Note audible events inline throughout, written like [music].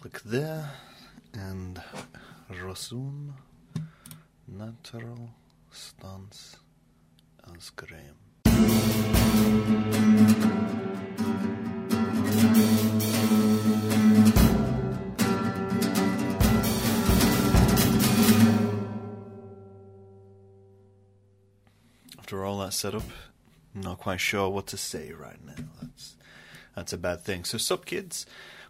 Click there and resume natural stance as Graham. After all that setup, not quite sure what to say right now. That's that's a bad thing. So, sup, kids?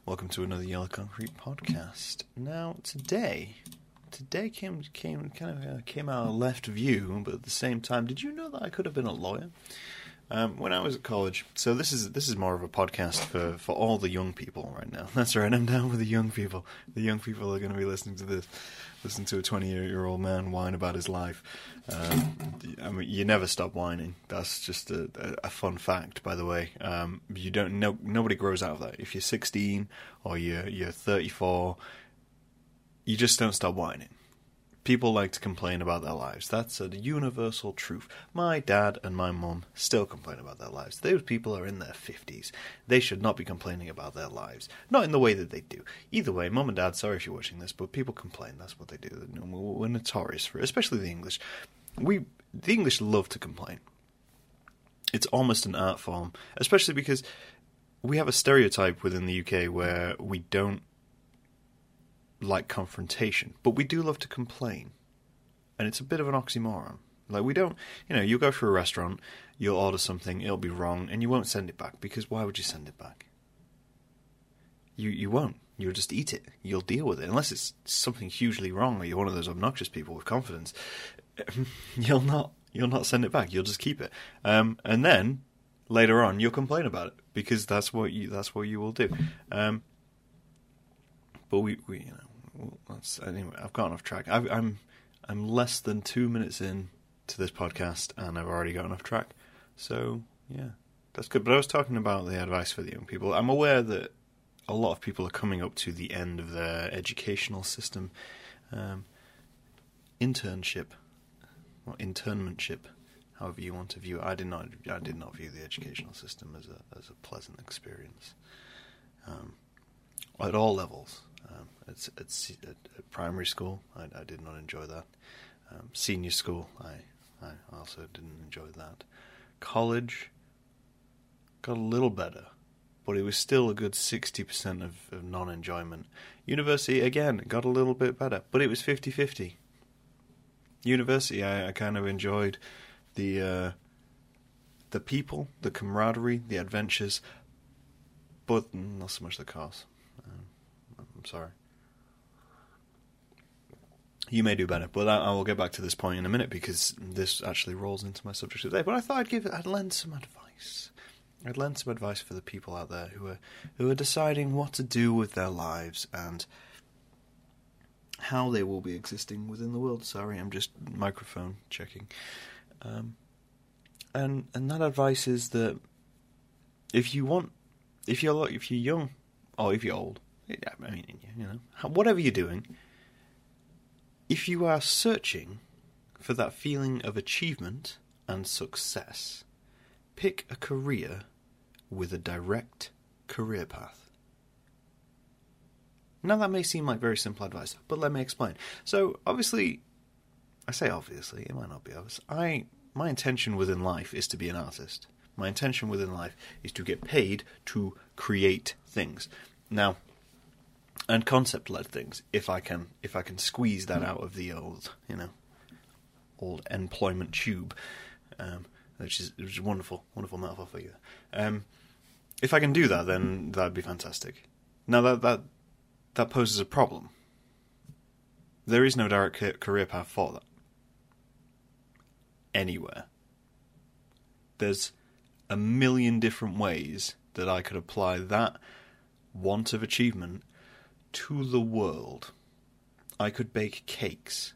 Welcome to another Yellow Concrete podcast. Now, today, today came came kind of uh, came out of left view, but at the same time, did you know that I could have been a lawyer? Um, when I was at college, so this is this is more of a podcast for, for all the young people right now. [laughs] That's right, I'm down with the young people. The young people are going to be listening to this, listen to a 20 year old man whine about his life. Um, I mean, you never stop whining. That's just a, a, fun fact, by the way. Um, you don't no nobody grows out of that. If you're 16 or you're you're 34, you just don't stop whining. People like to complain about their lives. That's a universal truth. My dad and my mum still complain about their lives. Those people are in their 50s. They should not be complaining about their lives. Not in the way that they do. Either way, mum and dad, sorry if you're watching this, but people complain. That's what they do. We're notorious for it, especially the English. We, the English love to complain. It's almost an art form, especially because we have a stereotype within the UK where we don't like confrontation, but we do love to complain. And it's a bit of an oxymoron. Like, we don't, you know, you go through a restaurant, you'll order something, it'll be wrong, and you won't send it back because why would you send it back? You, you won't. You'll just eat it. You'll deal with it. Unless it's something hugely wrong or you're one of those obnoxious people with confidence, [laughs] you'll not you'll not send it back. You'll just keep it. Um, and then later on you'll complain about it because that's what you that's what you will do. Um, but we, we you know that's anyway. I've gotten off track. i I'm I'm less than two minutes in to this podcast, and I've already gotten off track. So yeah, that's good. But I was talking about the advice for the young people. I'm aware that a lot of people are coming up to the end of their educational system, um, internship, or internmentship, however you want to view it. I did not. I did not view the educational system as a as a pleasant experience. Um, at all levels. Um, it's it's at, at primary school. I, I, did not enjoy that. Um, senior school, I I also didn't enjoy that. College got a little better, but it was still a good sixty percent of, of non enjoyment. University again got a little bit better, but it was 50-50. University, I, I kind of enjoyed the uh, the people, the camaraderie, the adventures, but not so much the cost. Sorry. You may do better, but I, I, will get back to this point in a minute because this actually rolls into my subject today. But I thought I'd give, I'd lend some advice. I'd lend some advice for the people out there who are who are deciding what to do with their lives and how they will be existing within the world. Sorry, I'm just microphone checking. Um, and and that advice is that if you want, if you're if you're young or if you're old, I mean, you know, whatever you're doing, if you are searching for that feeling of achievement and success, pick a career with a direct career path. Now, that may seem like very simple advice, but let me explain. So, obviously, I say obviously, it might not be obvious. I, my intention within life is to be an artist. My intention within life is to get paid to create things. Now, and concept led things if I can if I can squeeze that out of the old you know old employment tube um, which is which is wonderful wonderful metaphor for you. Um, if I can do that then that'd be fantastic. Now that that that poses a problem. There is no direct career path for that. Anywhere. There's a million different ways that I could apply that want of achievement to the world, I could bake cakes,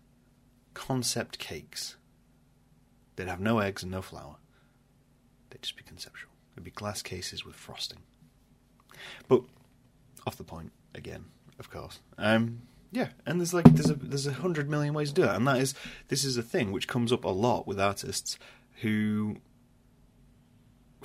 concept cakes. They'd have no eggs and no flour. They'd just be conceptual. They'd be glass cases with frosting. But off the point again, of course. Um, yeah, and there's like there's a there's a hundred million ways to do it, and that is this is a thing which comes up a lot with artists who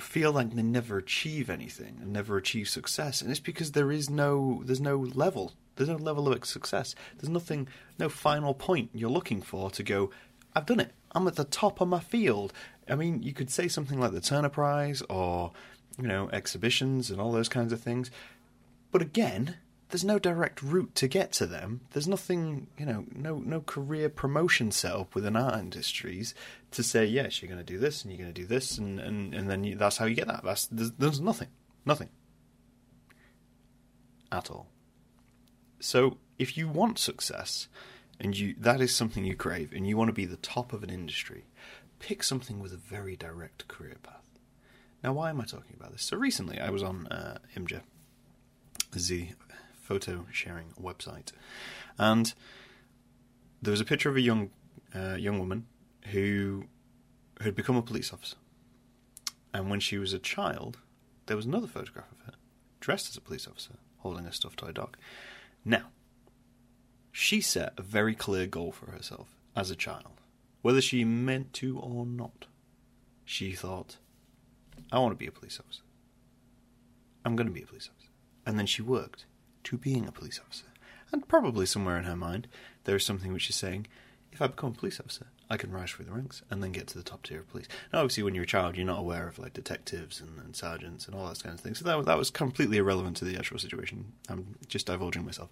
feel like they never achieve anything and never achieve success, and it's because there is no there's no level. There's no level of success. There's nothing, no final point you're looking for to go. I've done it. I'm at the top of my field. I mean, you could say something like the Turner Prize or you know exhibitions and all those kinds of things, but again, there's no direct route to get to them. There's nothing, you know, no no career promotion set up within art industries to say, yes, you're going to do this and you're going to do this, and and and then you, that's how you get that. That's there's, there's nothing, nothing at all. So if you want success, and you that is something you crave, and you want to be the top of an industry, pick something with a very direct career path. Now, why am I talking about this? So recently, I was on uh, the photo sharing website, and there was a picture of a young uh, young woman who had become a police officer. And when she was a child, there was another photograph of her dressed as a police officer, holding a stuffed toy dog. Now, she set a very clear goal for herself as a child, whether she meant to or not. She thought, I want to be a police officer. I'm going to be a police officer. And then she worked to being a police officer. And probably somewhere in her mind, there is something which is saying, if I become a police officer, I can rise through the ranks and then get to the top tier of police. Now, obviously, when you're a child, you're not aware of like detectives and, and sergeants and all that kind of thing. So that that was completely irrelevant to the actual situation. I'm just divulging myself.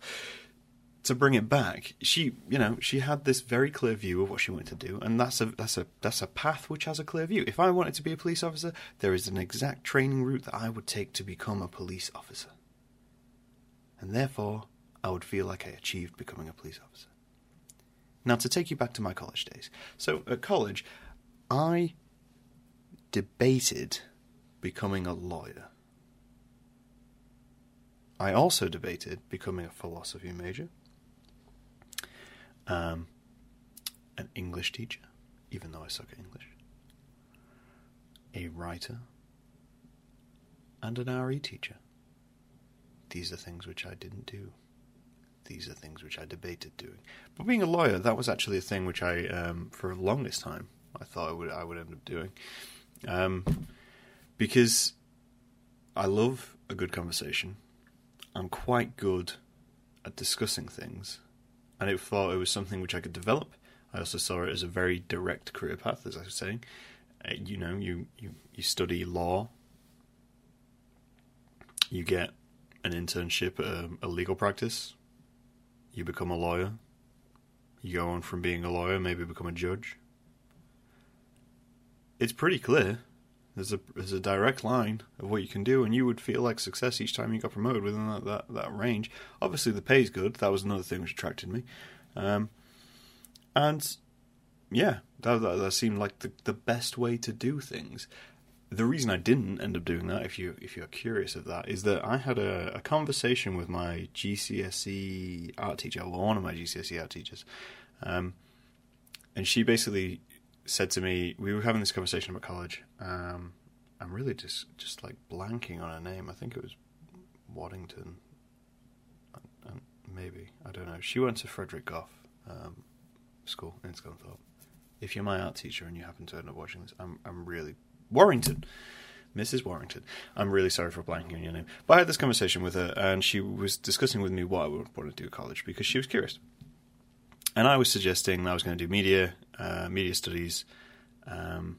To bring it back, she, you know, she had this very clear view of what she wanted to do, and that's a that's a that's a path which has a clear view. If I wanted to be a police officer, there is an exact training route that I would take to become a police officer, and therefore, I would feel like I achieved becoming a police officer. Now, to take you back to my college days. So, at college, I debated becoming a lawyer. I also debated becoming a philosophy major, um, an English teacher, even though I suck at English, a writer, and an RE teacher. These are things which I didn't do these are things which I debated doing. But being a lawyer, that was actually a thing which I, um, for the longest time, I thought I would I would end up doing, um, because I love a good conversation. I'm quite good at discussing things, and I thought it was something which I could develop. I also saw it as a very direct career path, as I was saying. Uh, you know, you, you, you study law, you get an internship at a, a legal practice, you become a lawyer. You go on from being a lawyer, maybe become a judge. It's pretty clear. There's a there's a direct line of what you can do, and you would feel like success each time you got promoted within that that, that range. Obviously, the pay's good. That was another thing which attracted me, um, and yeah, that, that, that seemed like the the best way to do things the reason I didn't end up doing that, if you if you're curious of that, is that I had a, a conversation with my GCSE art teacher, well, one of my GCSE art teachers, um, and she basically said to me, we were having this conversation about college. Um, I'm really just just like blanking on her name. I think it was Waddington, maybe I don't know. She went to Frederick Gough um, School in Scunthorpe. If you're my art teacher and you happen to end up watching this, I'm I'm really Warrington. Mrs. Warrington. I'm really sorry for blanking on your name. But I had this conversation with her, and she was discussing with me what I would want to do at college because she was curious. And I was suggesting that I was going to do media, uh, media studies, um,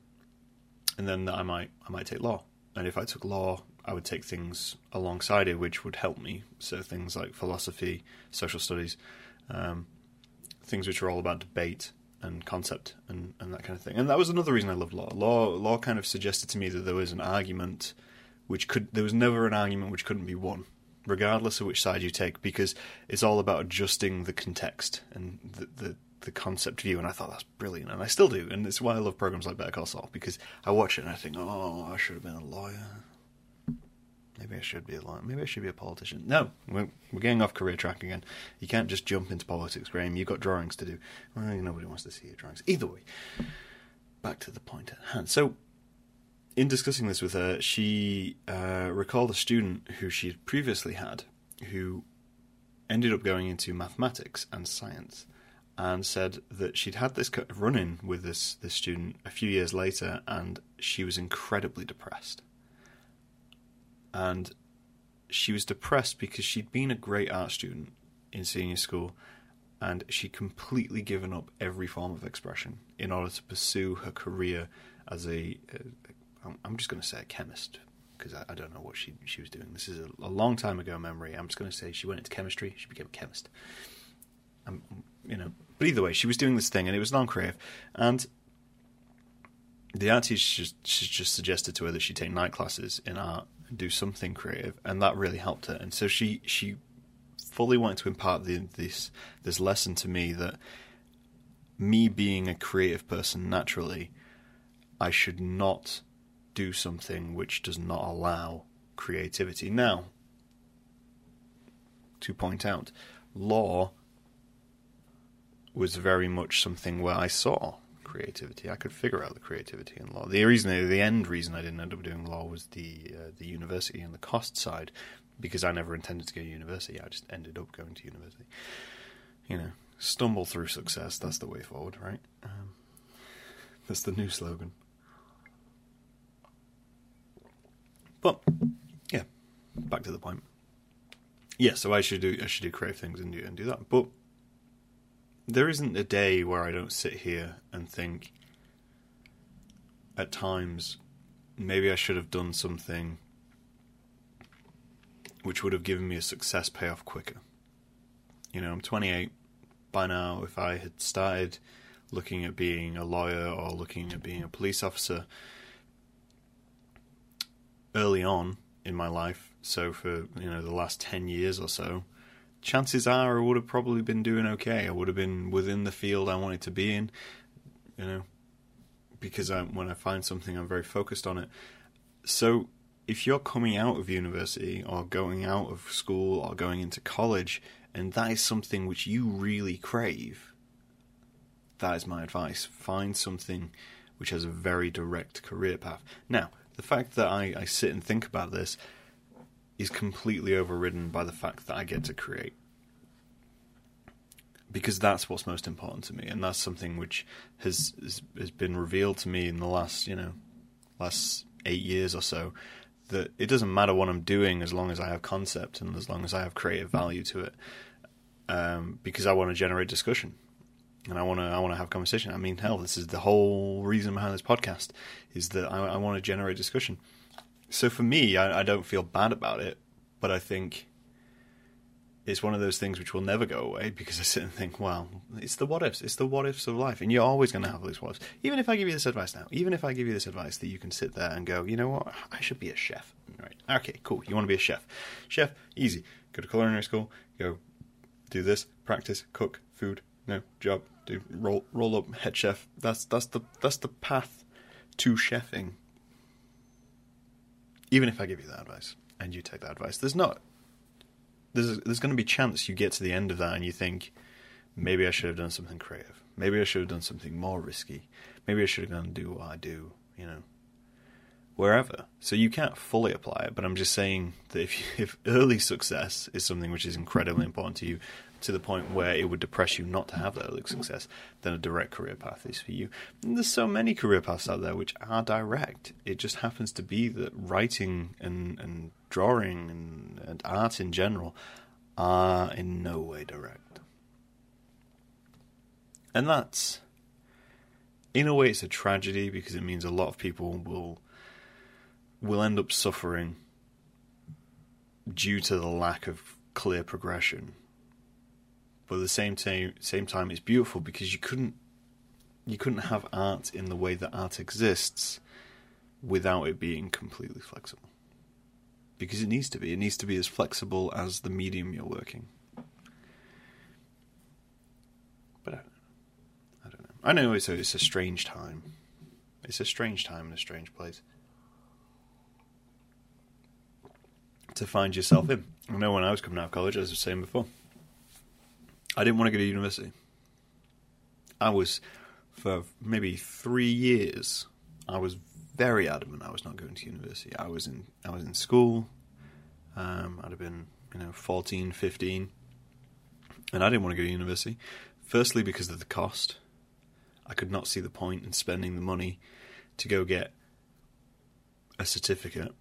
and then that I might I might take law. And if I took law, I would take things alongside it, which would help me. So things like philosophy, social studies, um, things which are all about debate, and concept and, and that kind of thing. And that was another reason I loved law. Law law kind of suggested to me that there was an argument which could there was never an argument which couldn't be won, regardless of which side you take, because it's all about adjusting the context and the, the the concept view, and I thought that's brilliant, and I still do, and it's why I love programs like Better Call Saul because I watch it and I think, oh, I should have been a lawyer. Maybe I should be a lawyer. Maybe I should be a politician. No, we're, we're getting off career track again. You can't just jump into politics, Graham. You've got drawings to do. Well, nobody wants to see your drawings. Either way, back to the point at hand. So, in discussing this with her, she uh, recalled a student who she had previously had who ended up going into mathematics and science and said that she'd had this run in with this, this student a few years later and she was incredibly depressed and she was depressed because she'd been a great art student in senior school and she'd completely given up every form of expression in order to pursue her career as a, a I'm just going to say a chemist because I, I, don't know what she she was doing. This is a, a long time ago memory. I'm just going to say she went into chemistry. She became a chemist. Um, you know, but either way, she was doing this thing, and it was non-creative. And the art teacher just, just suggested to her that she take night classes in art do something creative, and that really helped her. And so she she fully wanted to impart the, this this lesson to me that me being a creative person naturally, I should not do something which does not allow creativity. Now, to point out, law was very much something where I saw creativity. I could figure out the creativity in law. The reason, the end reason I didn't end up doing law was the uh, the university and the cost side, because I never intended to go to university. I just ended up going to university. You know, stumble through success. That's the way forward, right? Um, that's the new slogan. But yeah, back to the point. Yeah, so I should do I should do creative things and do and do that. But there isn't a day where I don't sit here and think at times maybe I should have done something which would have given me a success payoff quicker. You know, I'm 28 by now. If I had started looking at being a lawyer or looking at being a police officer early on in my life, so for you know the last 10 years or so, chances are I would have probably been doing okay. I would have been within the field I wanted to be in, you know, because I, when I find something, I'm very focused on it. So if you're coming out of university or going out of school or going into college, and that is something which you really crave, that is my advice. Find something which has a very direct career path. Now, the fact that I, I sit and think about this is completely overridden by the fact that I get to create. Because that's what's most important to me, and that's something which has, has has been revealed to me in the last, you know, last eight years or so. That it doesn't matter what I'm doing as long as I have concept and as long as I have creative value to it, um, because I want to generate discussion and I want to I want to have conversation. I mean, hell, this is the whole reason behind this podcast is that I, I want to generate discussion so for me, I, I don't feel bad about it, but I think it's one of those things which will never go away because [laughs] I sit and think, well, it's the what ifs. It's the what ifs of life. And you're always going to have these what ifs. Even if I give you this advice now, even if I give you this advice that you can sit there and go, you know what, I should be a chef. Right. Okay, cool. You want to be a chef. Chef, easy. Go to culinary school, go do this, practice, cook, food, no, job, do roll roll up head chef. That's that's the that's the path to chefing even if I give you that advice and you take that advice, there's not there's there's going to be chance you get to the end of that and you think maybe I should have done something creative. Maybe I should have done something more risky. Maybe I should have gone and do what I do, you know, wherever. So you can't fully apply it, but I'm just saying that if [laughs] if early success is something which is incredibly [laughs] important to you, to the point where it would depress you not to have that early success, then a direct career path is for you. And there's so many career paths out there which are direct. It just happens to be that writing and, and drawing and, and art in general are in no way direct. And that's, in a way, it's a tragedy because it means a lot of people will will end up suffering due to the lack of clear progression but at the same time, same time, it's beautiful because you couldn't you couldn't have art in the way that art exists without it being completely flexible. Because it needs to be. It needs to be as flexible as the medium you're working. But I don't know. I don't know. I know it's a, it's a strange time. It's a strange time in a strange place. To find yourself in. I know when I was coming out of college, as I was saying before, I didn't want to go to university. I was, for maybe three years, I was very adamant I was not going to university. I was in I was in school. Um, I'd have been you know 14, 15, and I didn't want to go to university. Firstly, because of the cost. I could not see the point in spending the money to go get a certificate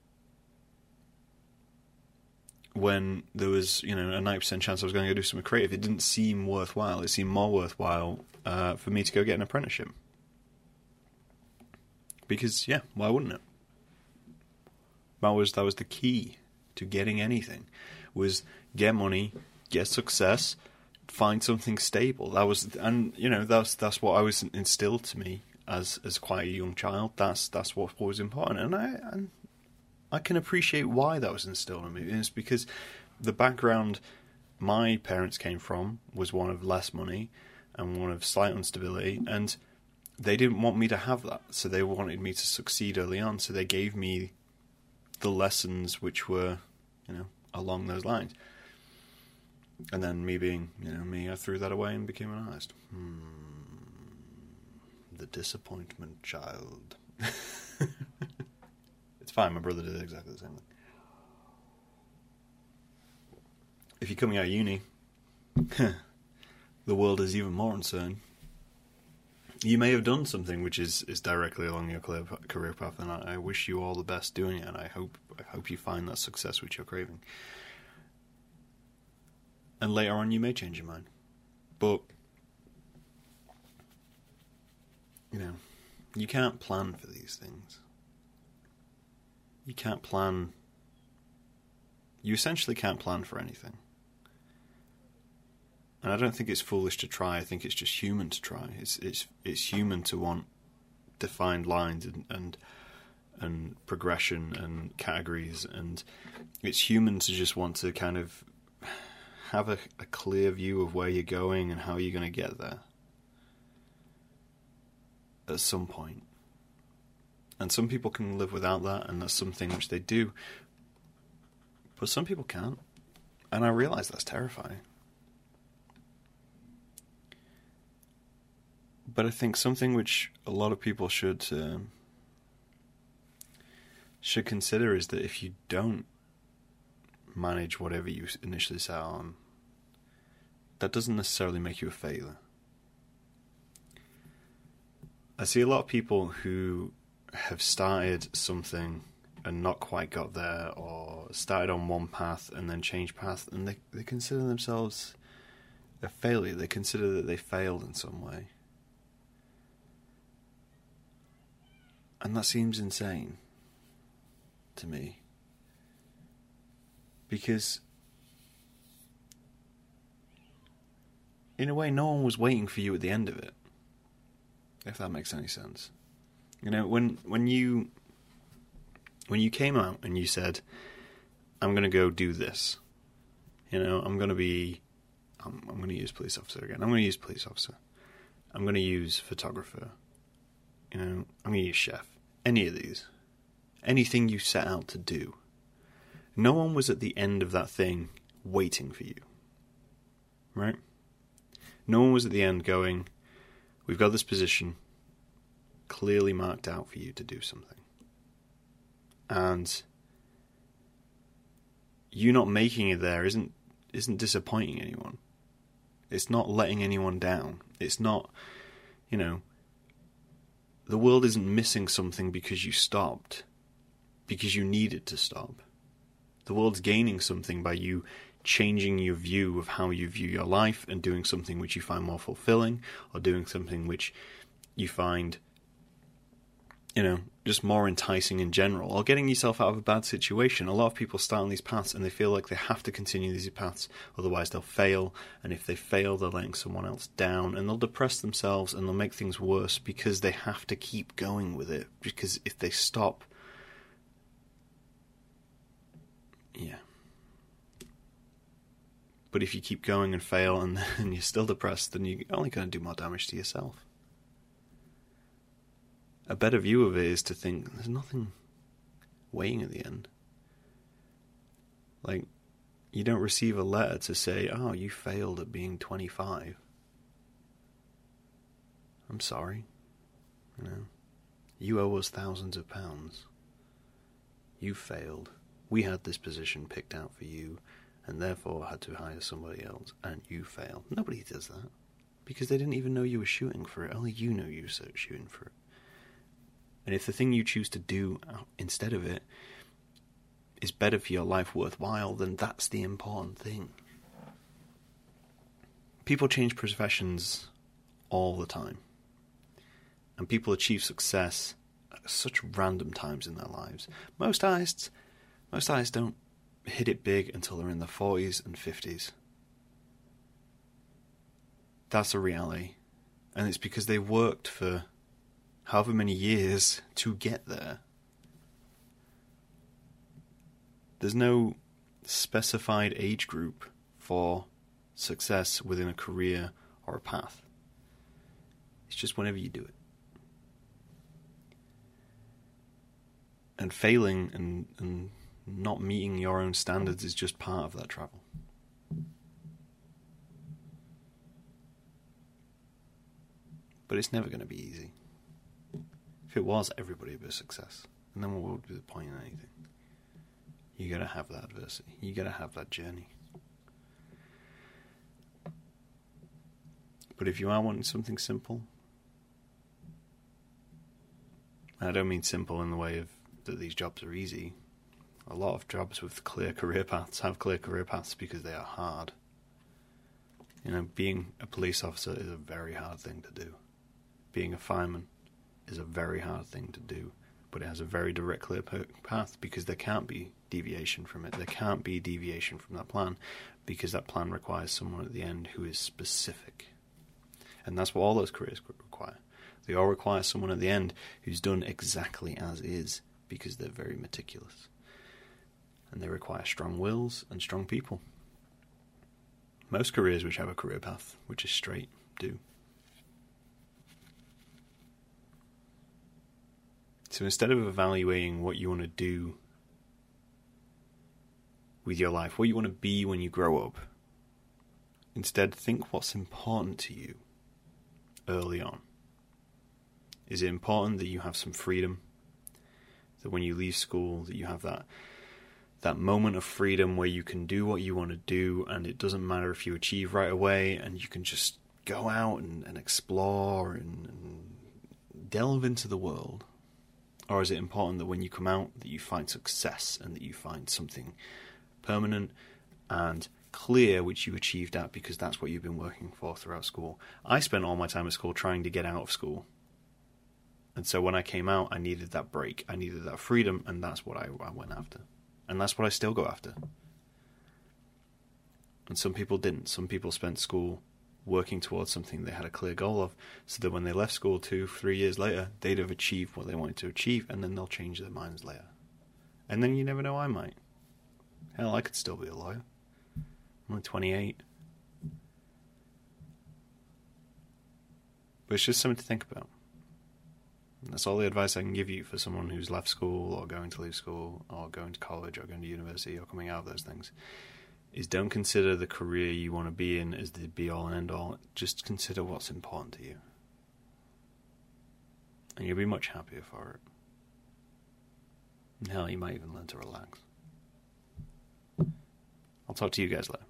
when there was you know a ninety percent chance I was going to go do something creative, it didn't seem worthwhile. It seemed more worthwhile uh, for me to go get an apprenticeship because yeah, why wouldn't it? That was that was the key to getting anything was get money, get success, find something stable. That was and you know that's that's what I was instilled to me as as quite a young child. That's that's what was important, and I and I can appreciate why that was instilled in me. It's because the background my parents came from was one of less money and one of slight instability, and they didn't want me to have that. So they wanted me to succeed early on. So they gave me the lessons which were, you know, along those lines. And then me being, you know, me, I threw that away and became an artist. Hmm. The disappointment child. [laughs] fine. My brother did exactly the same thing. If you're coming out of uni, [laughs] the world is even more uncertain you may have done something which is, is directly along your career path, and I, I, wish you all the best doing it. And I hope I hope you find that success which you're craving. And later on, you may change your mind, but you know, you can't plan for these things. You can't plan. You essentially can't plan for anything. And I don't think it's foolish to try. I think it's just human to try. It's it's it's human to want defined lines and and, and progression and categories, and it's human to just want to kind of have a, a clear view of where you're going and how you're going to get there at some point. And some people can live without that, and that's something which they do. But some people can't. And I realize that's terrifying. but I think something which a lot of people should uh, should consider is that if you don't manage whatever you initially set out on, that doesn't necessarily make you a failure. I see a lot of people who have started something and not quite got there, or started on one path and then changed path, and they, they consider themselves a failure. They consider that they failed in some way. And that seems insane to me. Because, in a way, no one was waiting for you at the end of it. If that makes any sense. You know, when when you when you came out and you said, "I'm going to go do this," you know, I'm going to be, um, I'm, I'm going to use police officer again. I'm going to use police officer. I'm going to use photographer. You know, I'm going to use chef. Any of these. Anything you set out to do. No one was at the end of that thing waiting for you. Right? No one was at the end going, We've got this position clearly marked out for you to do something. And you not making it there isn't isn't disappointing anyone. It's not letting anyone down. It's not, you know, the world isn't missing something because you stopped, because you needed to stop. The world's gaining something by you changing your view of how you view your life and doing something which you find more fulfilling or doing something which you find you know, just more enticing in general, or getting yourself out of a bad situation. A lot of people start on these paths and they feel like they have to continue these paths, otherwise they'll fail. And if they fail, they're letting someone else down, and they'll depress themselves and they'll make things worse because they have to keep going with it. Because if they stop, yeah. But if you keep going and fail and, [laughs] you're still depressed, then you're only going to do more damage to yourself a better view of it is to think there's nothing weighing at the end. Like, you don't receive a letter to say, oh, you failed at being 25. I'm sorry. You you owe us thousands of pounds. You failed. We had this position picked out for you, and therefore had to hire somebody else, and you failed. Nobody does that. Because they didn't even know you were shooting for it. Only you know you were shooting for it. And if the thing you choose to do uh, instead of it is better for your life worthwhile, then that's the important thing. People change professions all the time. And people achieve success at such random times in their lives. Most artists most artists don't hit it big until they're in their forties and fifties. That's a reality. And it's because they worked for however many years to get there. There's no specified age group for success within a career or a path. It's just whenever you do it. And failing and, and not meeting your own standards is just part of that travel. But it's never going to be easy. If it was, everybody would be a success. And then what would be the point in anything? You gotta have that adversity. You gotta have that journey. But if you are wanting something simple, I don't mean simple in the way of that these jobs are easy. A lot of jobs with clear career paths have clear career paths because they are hard. You know, being a police officer is a very hard thing to do. Being a fireman is a very hard thing to do, but it has a very direct clear path because there can't be deviation from it. There can't be deviation from that plan because that plan requires someone at the end who is specific. And that's what all those careers require. They all require someone at the end who's done exactly as is because they're very meticulous. And they require strong wills and strong people. Most careers which have a career path, which is straight, do. So instead of evaluating what you want to do with your life, what you want to be when you grow up, instead think what's important to you early on. Is it important that you have some freedom? That when you leave school that you have that that moment of freedom where you can do what you want to do and it doesn't matter if you achieve right away and you can just go out and, and explore and, and delve into the world? Or is it important that when you come out that you find success and that you find something permanent and clear which you achieved at because that's what you've been working for throughout school. I spent all my time at school trying to get out of school. And so when I came out, I needed that break. I needed that freedom, and that's what I, I went after. And that's what I still go after. And some people didn't. Some people spent school working towards something they had a clear goal of, so that when they left school two, three years later, they'd have achieved what they wanted to achieve, and then they'll change their minds later. And then you never know, I might. Hell, I could still be a lawyer. I'm only 28. But it's just something to think about. And that's all the advice I can give you for someone who's left school or going to leave school or going to college or going to university or coming out of those things is don't consider the career you want to be in as the be all and end all. Just consider what's important to you. And you'll be much happier for it. Hell, you might even learn to relax. I'll talk to you guys later.